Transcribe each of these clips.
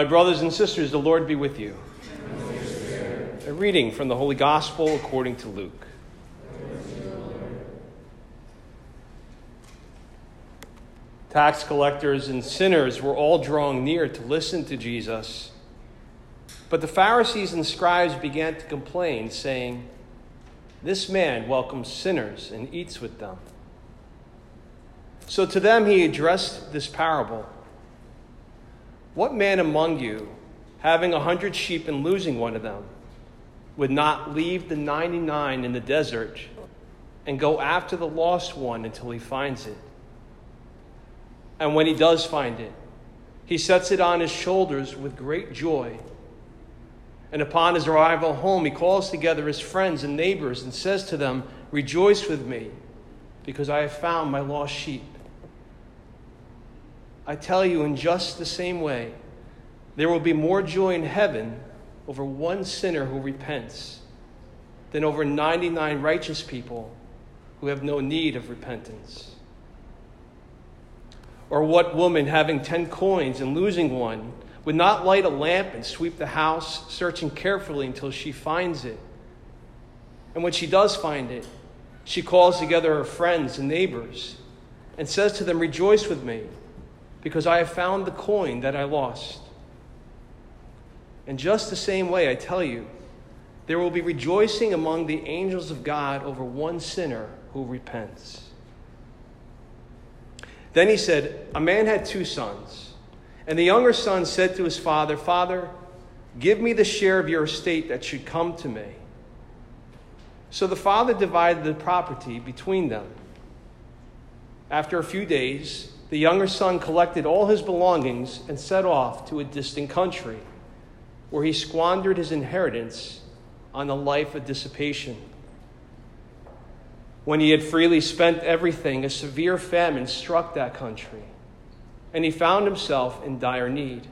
My brothers and sisters, the Lord be with you. A reading from the Holy Gospel according to Luke. Tax collectors and sinners were all drawing near to listen to Jesus. But the Pharisees and scribes began to complain, saying, This man welcomes sinners and eats with them. So to them he addressed this parable What man among you, having a hundred sheep and losing one of them, would not leave the 99 in the desert and go after the lost one until he finds it? And when he does find it, he sets it on his shoulders with great joy. And upon his arrival home, he calls together his friends and neighbors and says to them, Rejoice with me, because I have found my lost sheep. I tell you, in just the same way, there will be more joy in heaven over one sinner who repents than over 99 righteous people who have no need of repentance. Or what woman, having 10 coins and losing one, would not light a lamp and sweep the house, searching carefully until she finds it? And when she does find it, she calls together her friends and neighbors and says to them, Rejoice with me, because I have found the coin that I lost. And just the same way, I tell you, there will be rejoicing among the angels of God over one sinner who repents. Then he said, A man had two sons. And the younger son said to his father, Father, give me the share of your estate that should come to me. So the father divided the property between them. After a few days, the younger son collected all his belongings and set off to a distant country, where he squandered his inheritance on a life of dissipation. When he had freely spent everything, a severe famine struck that country, and he found himself in dire need.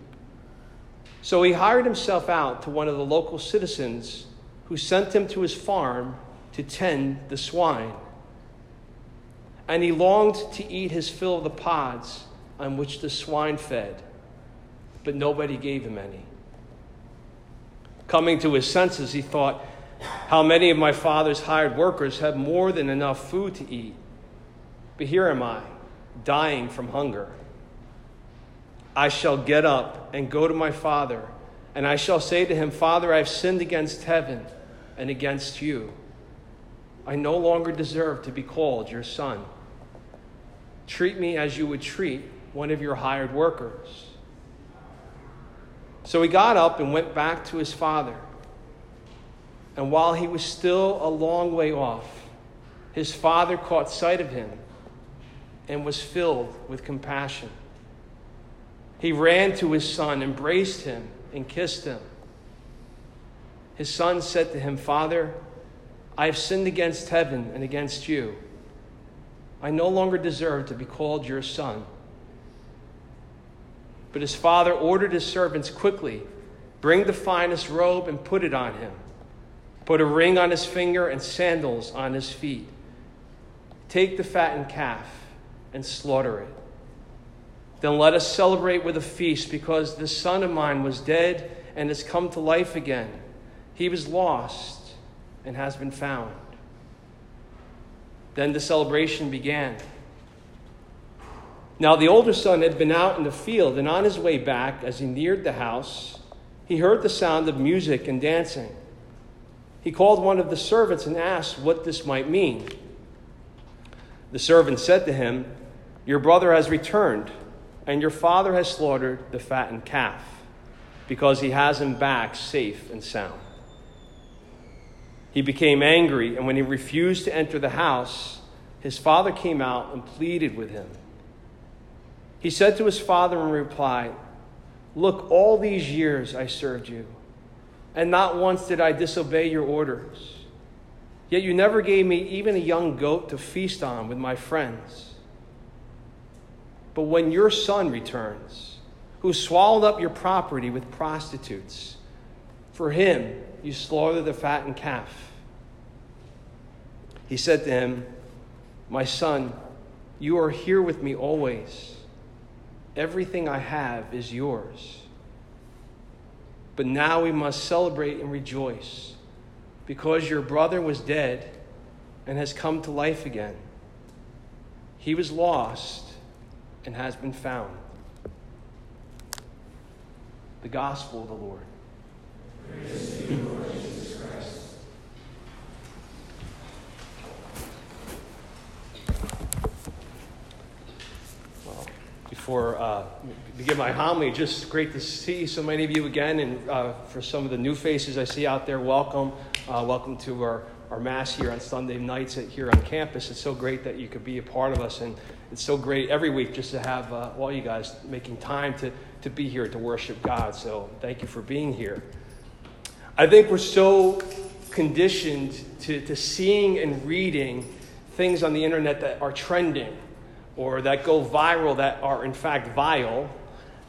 So he hired himself out to one of the local citizens who sent him to his farm to tend the swine. And he longed to eat his fill of the pods on which the swine fed, but nobody gave him any. Coming to his senses, he thought, how many of my father's hired workers have more than enough food to eat? But here am I, dying from hunger. I shall get up and go to my father, and I shall say to him, Father, I have sinned against heaven and against you. I no longer deserve to be called your son. Treat me as you would treat one of your hired workers. So he got up and went back to his father. And while he was still a long way off, his father caught sight of him and was filled with compassion. He ran to his son, embraced him, and kissed him. His son said to him, Father, I have sinned against heaven and against you. I no longer deserve to be called your son. But his father ordered his servants quickly bring the finest robe and put it on him Put a ring on his finger and sandals on his feet. Take the fattened calf and slaughter it. Then let us celebrate with a feast because this son of mine was dead and has come to life again. He was lost and has been found. Then the celebration began. Now the older son had been out in the field, and on his way back, as he neared the house, he heard the sound of music and dancing. He called one of the servants and asked what this might mean. The servant said to him, Your brother has returned, and your father has slaughtered the fattened calf, because he has him back safe and sound. He became angry, and when he refused to enter the house, his father came out and pleaded with him. He said to his father in reply, Look, all these years I served you and not once did I disobey your orders. Yet you never gave me even a young goat to feast on with my friends. But when your son returns, who swallowed up your property with prostitutes, for him you slaughter the fattened calf. He said to him, My son, you are here with me always. Everything I have is yours. but now we must celebrate and rejoice because your brother was dead and has come to life again. He was lost and has been found. The Gospel of the Lord. Before uh, begin my homily, just great to see so many of you again, and uh, for some of the new faces I see out there, welcome. Uh, welcome to our, our Mass here on Sunday nights at, here on campus. It's so great that you could be a part of us, and it's so great every week just to have uh, all you guys making time to, to be here to worship God. So thank you for being here. I think we're so conditioned to, to seeing and reading things on the internet that are trending or that go viral that are in fact vile,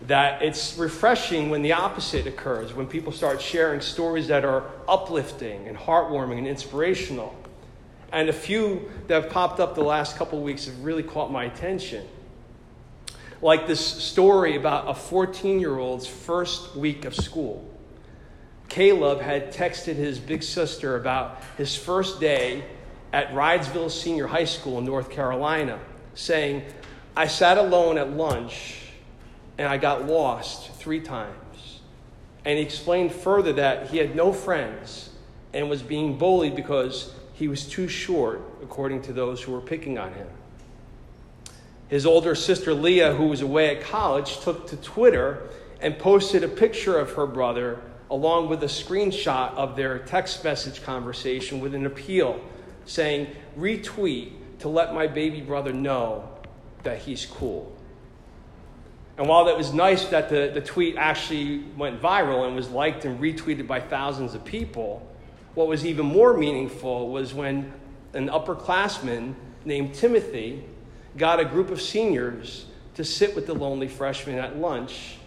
that it's refreshing when the opposite occurs, when people start sharing stories that are uplifting and heartwarming and inspirational. And a few that have popped up the last couple weeks have really caught my attention. Like this story about a 14 year old's first week of school. Caleb had texted his big sister about his first day at Reidsville Senior High School in North Carolina saying, I sat alone at lunch and I got lost three times. And he explained further that he had no friends and was being bullied because he was too short, according to those who were picking on him. His older sister Leah, who was away at college, took to Twitter and posted a picture of her brother along with a screenshot of their text message conversation with an appeal saying, Retweet to let my baby brother know that he's cool. And while that was nice that the, the tweet actually went viral and was liked and retweeted by thousands of people, what was even more meaningful was when an upperclassman named Timothy got a group of seniors to sit with the lonely freshman at lunch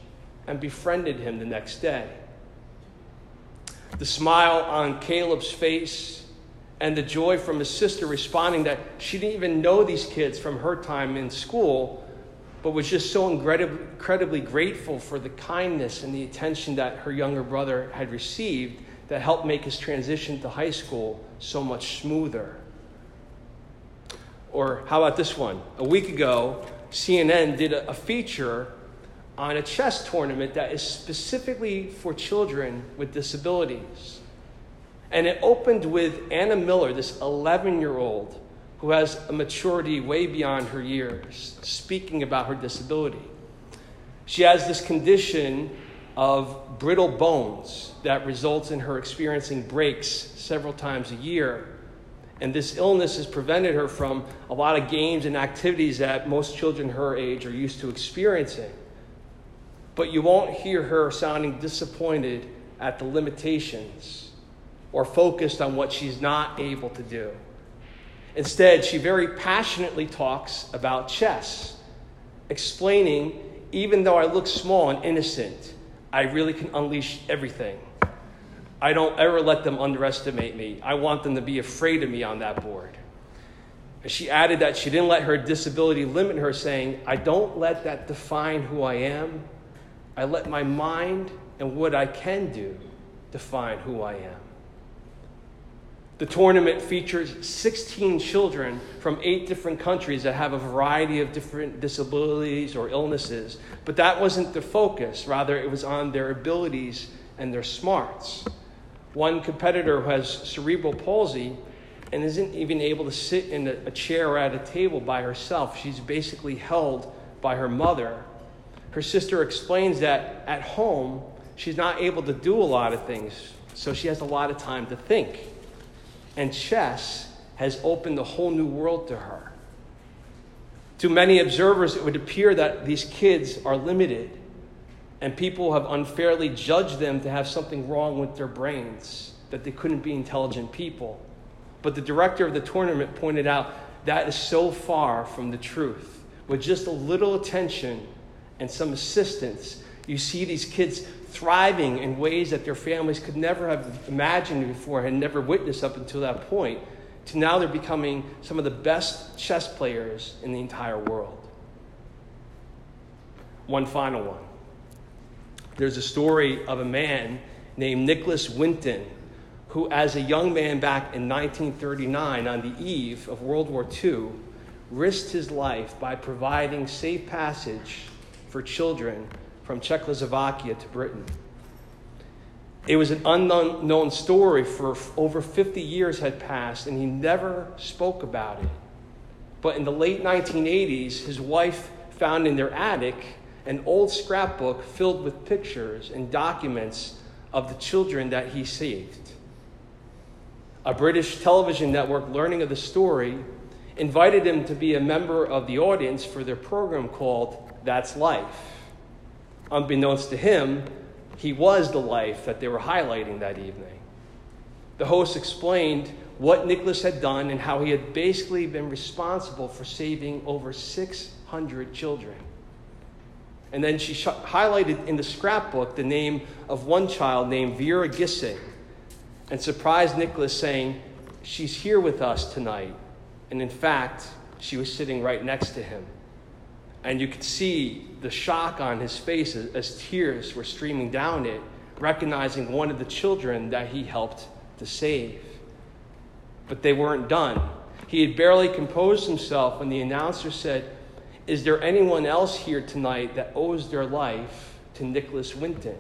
and befriended him the next day. The smile on Caleb's face and the joy from his sister responding that she didn't even know these kids from her time in school, but was just so incredibly grateful for the kindness and the attention that her younger brother had received that helped make his transition to high school so much smoother. Or how about this one? A week ago, CNN did a, feature on a chess tournament that is specifically for children with disabilities. And it opened with Anna Miller, this 11 year old who has a maturity way beyond her years, speaking about her disability. She has this condition of brittle bones that results in her experiencing breaks several times a year. And this illness has prevented her from a lot of games and activities that most children her age are used to experiencing. But you won't hear her sounding disappointed at the limitations or focused on what she's not able to do. Instead, she very passionately talks about chess, explaining even though I look small and innocent, I really can unleash everything. I don't ever let them underestimate me. I want them to be afraid of me on that board. She added that she didn't let her disability limit her, saying, I don't let that define who I am. I let my mind and what I can do define who I am. The tournament features 16 children from eight different countries that have a variety of different disabilities or illnesses. But that wasn't the focus. Rather, it was on their abilities and their smarts. One competitor who has cerebral palsy and isn't even able to sit in a chair or at a table by herself. She's basically held by her mother. Her sister explains that at home, she's not able to do a lot of things, so she has a lot of time to think and chess has opened a whole new world to her. To many observers, it would appear that these kids are limited, and people have unfairly judged them to have something wrong with their brains, that they couldn't be intelligent people. But the director of the tournament pointed out that is so far from the truth. With just a little attention and some assistance, you see these kids thriving in ways that their families could never have imagined before, had never witnessed up until that point, to now they're becoming some of the best chess players in the entire world. One final one. There's a story of a man named Nicholas Winton, who, as a young man back in 1939, on the eve of World War II, risked his life by providing safe passage for children from Czechoslovakia to Britain. It was an unknown story for over 50 years had passed, and he never spoke about it. But in the late 1980s, his wife found in their attic an old scrapbook filled with pictures and documents of the children that he saved. A British television network, learning of the story, invited him to be a member of the audience for their program called That's Life. Unbeknownst to him, he was the life that they were highlighting that evening. The host explained what Nicholas had done and how he had basically been responsible for saving over 600 children. And then she sh- highlighted in the scrapbook the name of one child named Vera Gissing and surprised Nicholas, saying, She's here with us tonight. And in fact, she was sitting right next to him. And you could see the shock on his face as, tears were streaming down it, recognizing one of the children that he helped to save. But they weren't done. He had barely composed himself when the announcer said, Is there anyone else here tonight that owes their life to Nicholas Winton?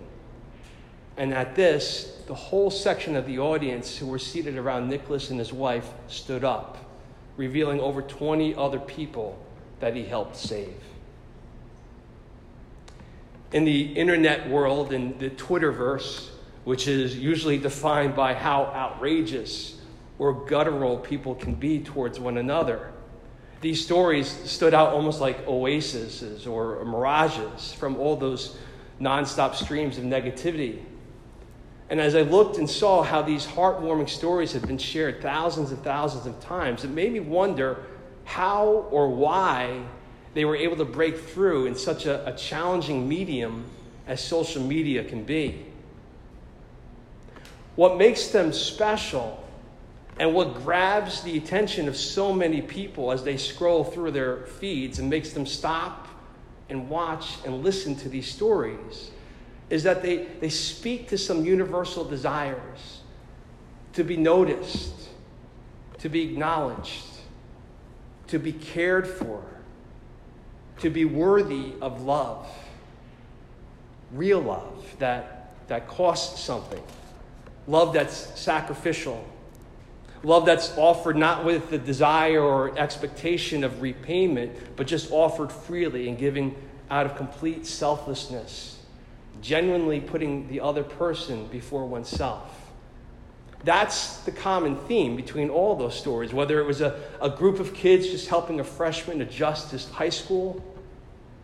And at this, the whole section of the audience who were seated around Nicholas and his wife stood up, revealing over 20 other people that he helped save in the internet world, in the Twitterverse, which is usually defined by how outrageous or guttural people can be towards one another. These stories stood out almost like oases or mirages from all those nonstop streams of negativity. And as I looked and saw how these heartwarming stories had been shared thousands and thousands of times, it made me wonder how or why they were able to break through in such a, a challenging medium as social media can be. What makes them special and what grabs the attention of so many people as they scroll through their feeds and makes them stop and watch and listen to these stories is that they, they speak to some universal desires to be noticed, to be acknowledged, to be cared for, to be worthy of love, real love that, that costs something, love that's sacrificial, love that's offered not with the desire or expectation of repayment, but just offered freely and giving out of complete selflessness, genuinely putting the other person before oneself. That's the common theme between all those stories, whether it was a, a group of kids just helping a freshman adjust to high school,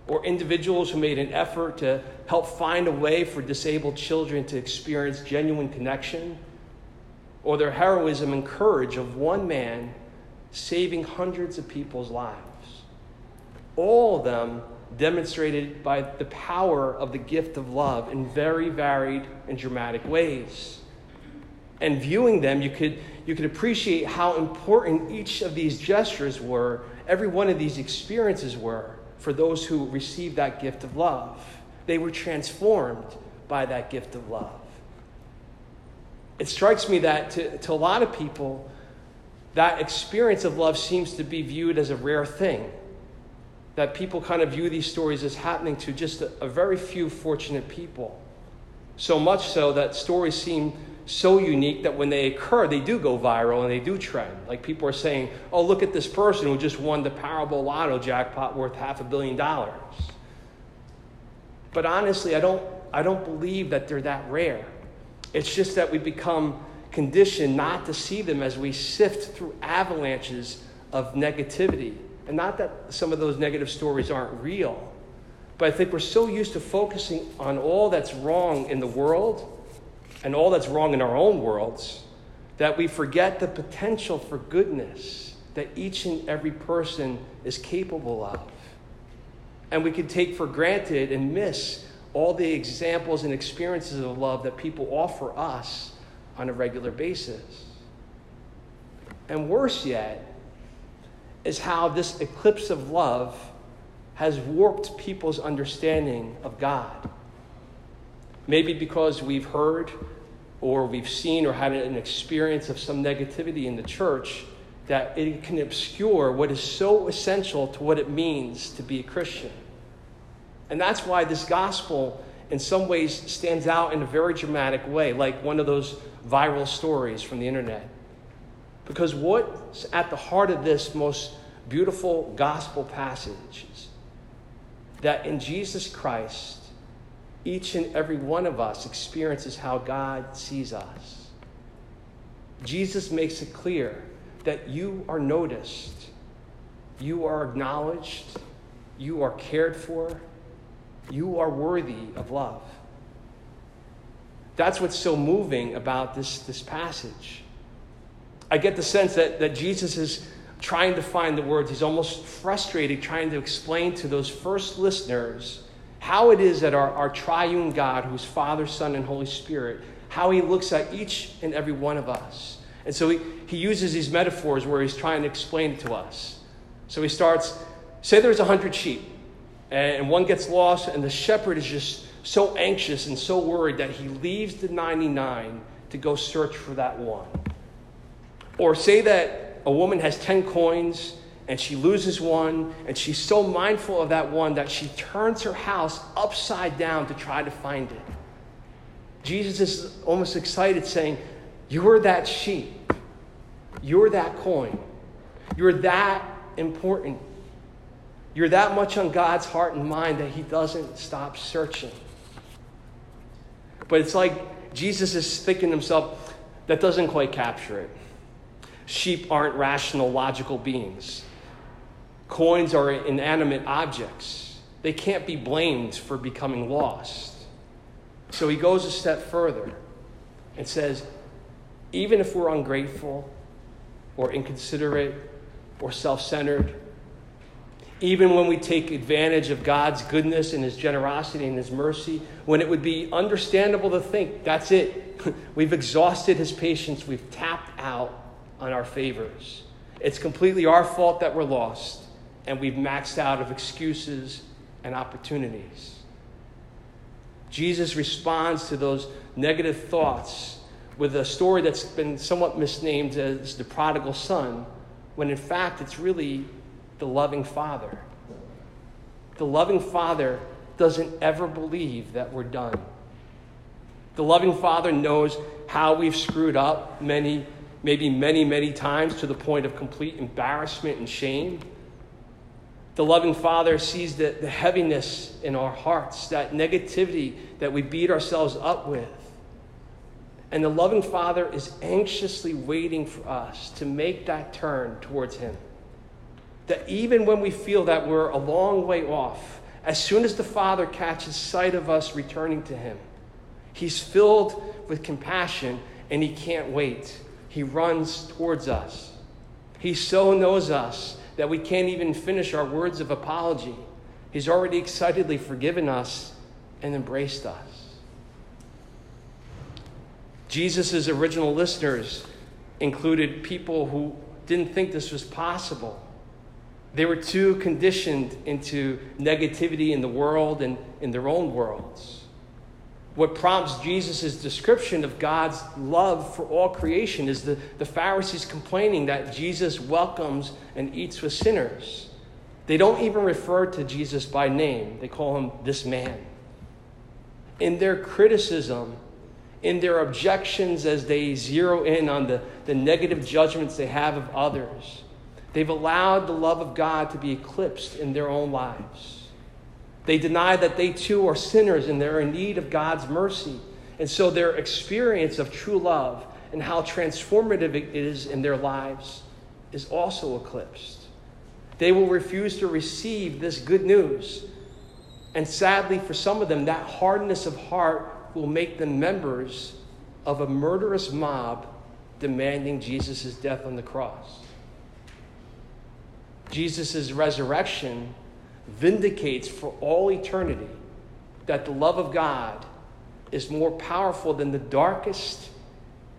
or individuals who made an effort to help find a way for disabled children to experience genuine connection, or their heroism and courage of one man saving hundreds of people's lives. All of them demonstrated by the power of the gift of love in very varied and dramatic ways. And viewing them, you could, you could appreciate how important each of these gestures were, every one of these experiences were for those who received that gift of love. They were transformed by that gift of love. It strikes me that to, to a lot of people, that experience of love seems to be viewed as a rare thing. That people kind of view these stories as happening to just a, a very few fortunate people. So much so that stories seem so unique that when they occur, they do go viral and they do trend. Like people are saying, oh, look at this person who just won the Powerball Lotto jackpot worth half a billion dollars. But honestly, I don't, I don't believe that they're that rare. It's just that we become conditioned not to see them as we sift through avalanches of negativity. And not that some of those negative stories aren't real, but I think we're so used to focusing on all that's wrong in the world and all that's wrong in our own worlds that we forget the potential for goodness that each and every person is capable of. And we can take for granted and miss all the examples and experiences of love that people offer us on a regular basis. And worse yet is how this eclipse of love has warped people's understanding of God. Maybe because we've heard or we've seen or had an experience of some negativity in the church that it can obscure what is so essential to what it means to be a Christian. And that's why this gospel, in some ways, stands out in a very dramatic way, like one of those viral stories from the internet. Because what's at the heart of this most beautiful gospel passage is that in Jesus Christ, each and every one of us experiences how God sees us. Jesus makes it clear that you are noticed, you are acknowledged, you are cared for, you are worthy of love. That's what's so moving about this, this passage. I get the sense that, that Jesus is trying to find the words. He's almost frustrated trying to explain to those first listeners how it is that our, our triune God, who's Father, Son, and Holy Spirit, how he looks at each and every one of us. And so he, he uses these metaphors where he's trying to explain it to us. So he starts, say there's a hundred sheep, and one gets lost, and the shepherd is just so anxious and so worried that he leaves the 99 to go search for that one. Or say that a woman has 10 coins and she loses one, and she's so mindful of that one that she turns her house upside down to try to find it. Jesus is almost excited, saying, You're that sheep. You're that coin. You're that important. You're that much on God's heart and mind that He doesn't stop searching. But it's like Jesus is thinking to himself, that doesn't quite capture it. Sheep aren't rational, logical beings. Coins are inanimate objects. They can't be blamed for becoming lost. So he goes a step further and says, even if we're ungrateful or inconsiderate or self centered, even when we take advantage of God's goodness and His generosity and His mercy, when it would be understandable to think, that's it. We've exhausted His patience, we've tapped out on our favors. It's completely our fault that we're lost and we've maxed out of excuses and opportunities. Jesus responds to those negative thoughts with a story that's been somewhat misnamed as the prodigal son, when in fact it's really the loving father. The loving father doesn't ever believe that we're done. The loving father knows how we've screwed up many, maybe many, many times to the point of complete embarrassment and shame. The loving Father sees the, the heaviness in our hearts, that negativity that we beat ourselves up with. And the loving Father is anxiously waiting for us to make that turn towards Him. That even when we feel that we're a long way off, as soon as the Father catches sight of us returning to Him, He's filled with compassion and He can't wait. He runs towards us. He so knows us that we can't even finish our words of apology. He's already excitedly forgiven us and embraced us. Jesus' original listeners included people who didn't think this was possible. They were too conditioned into negativity in the world and in their own worlds what prompts Jesus' description of God's love for all creation is the, the Pharisees complaining that Jesus welcomes and eats with sinners. They don't even refer to Jesus by name, they call him this man. In their criticism, in their objections as they zero in on the, the negative judgments they have of others, they've allowed the love of God to be eclipsed in their own lives. They deny that they too are sinners and they're in need of God's mercy. And so their experience of true love and how transformative it is in their lives is also eclipsed. They will refuse to receive this good news. And sadly, for some of them, that hardness of heart will make them members of a murderous mob demanding Jesus' death on the cross. Jesus' resurrection vindicates for all eternity that the love of God is more powerful than the darkest,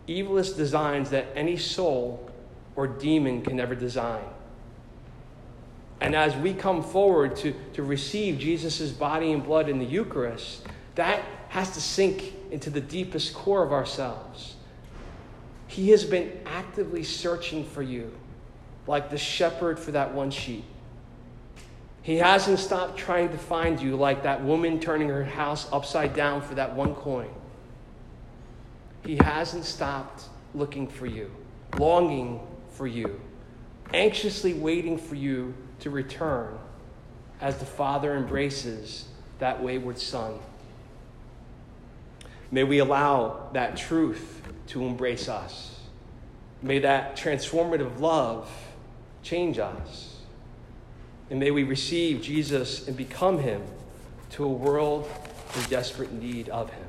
evilest designs that any soul or demon can ever design. And as we come forward to, to receive Jesus' body and blood in the Eucharist, that has to sink into the deepest core of ourselves. He has been actively searching for you, like the shepherd for that one sheep. He hasn't stopped trying to find you, like that woman turning her house upside down for that one coin. He hasn't stopped looking for you, longing for you, anxiously waiting for you to return as the Father embraces that wayward son. May we allow that truth to embrace us. May that transformative love change us. And may we receive Jesus and become him to a world in desperate need of him.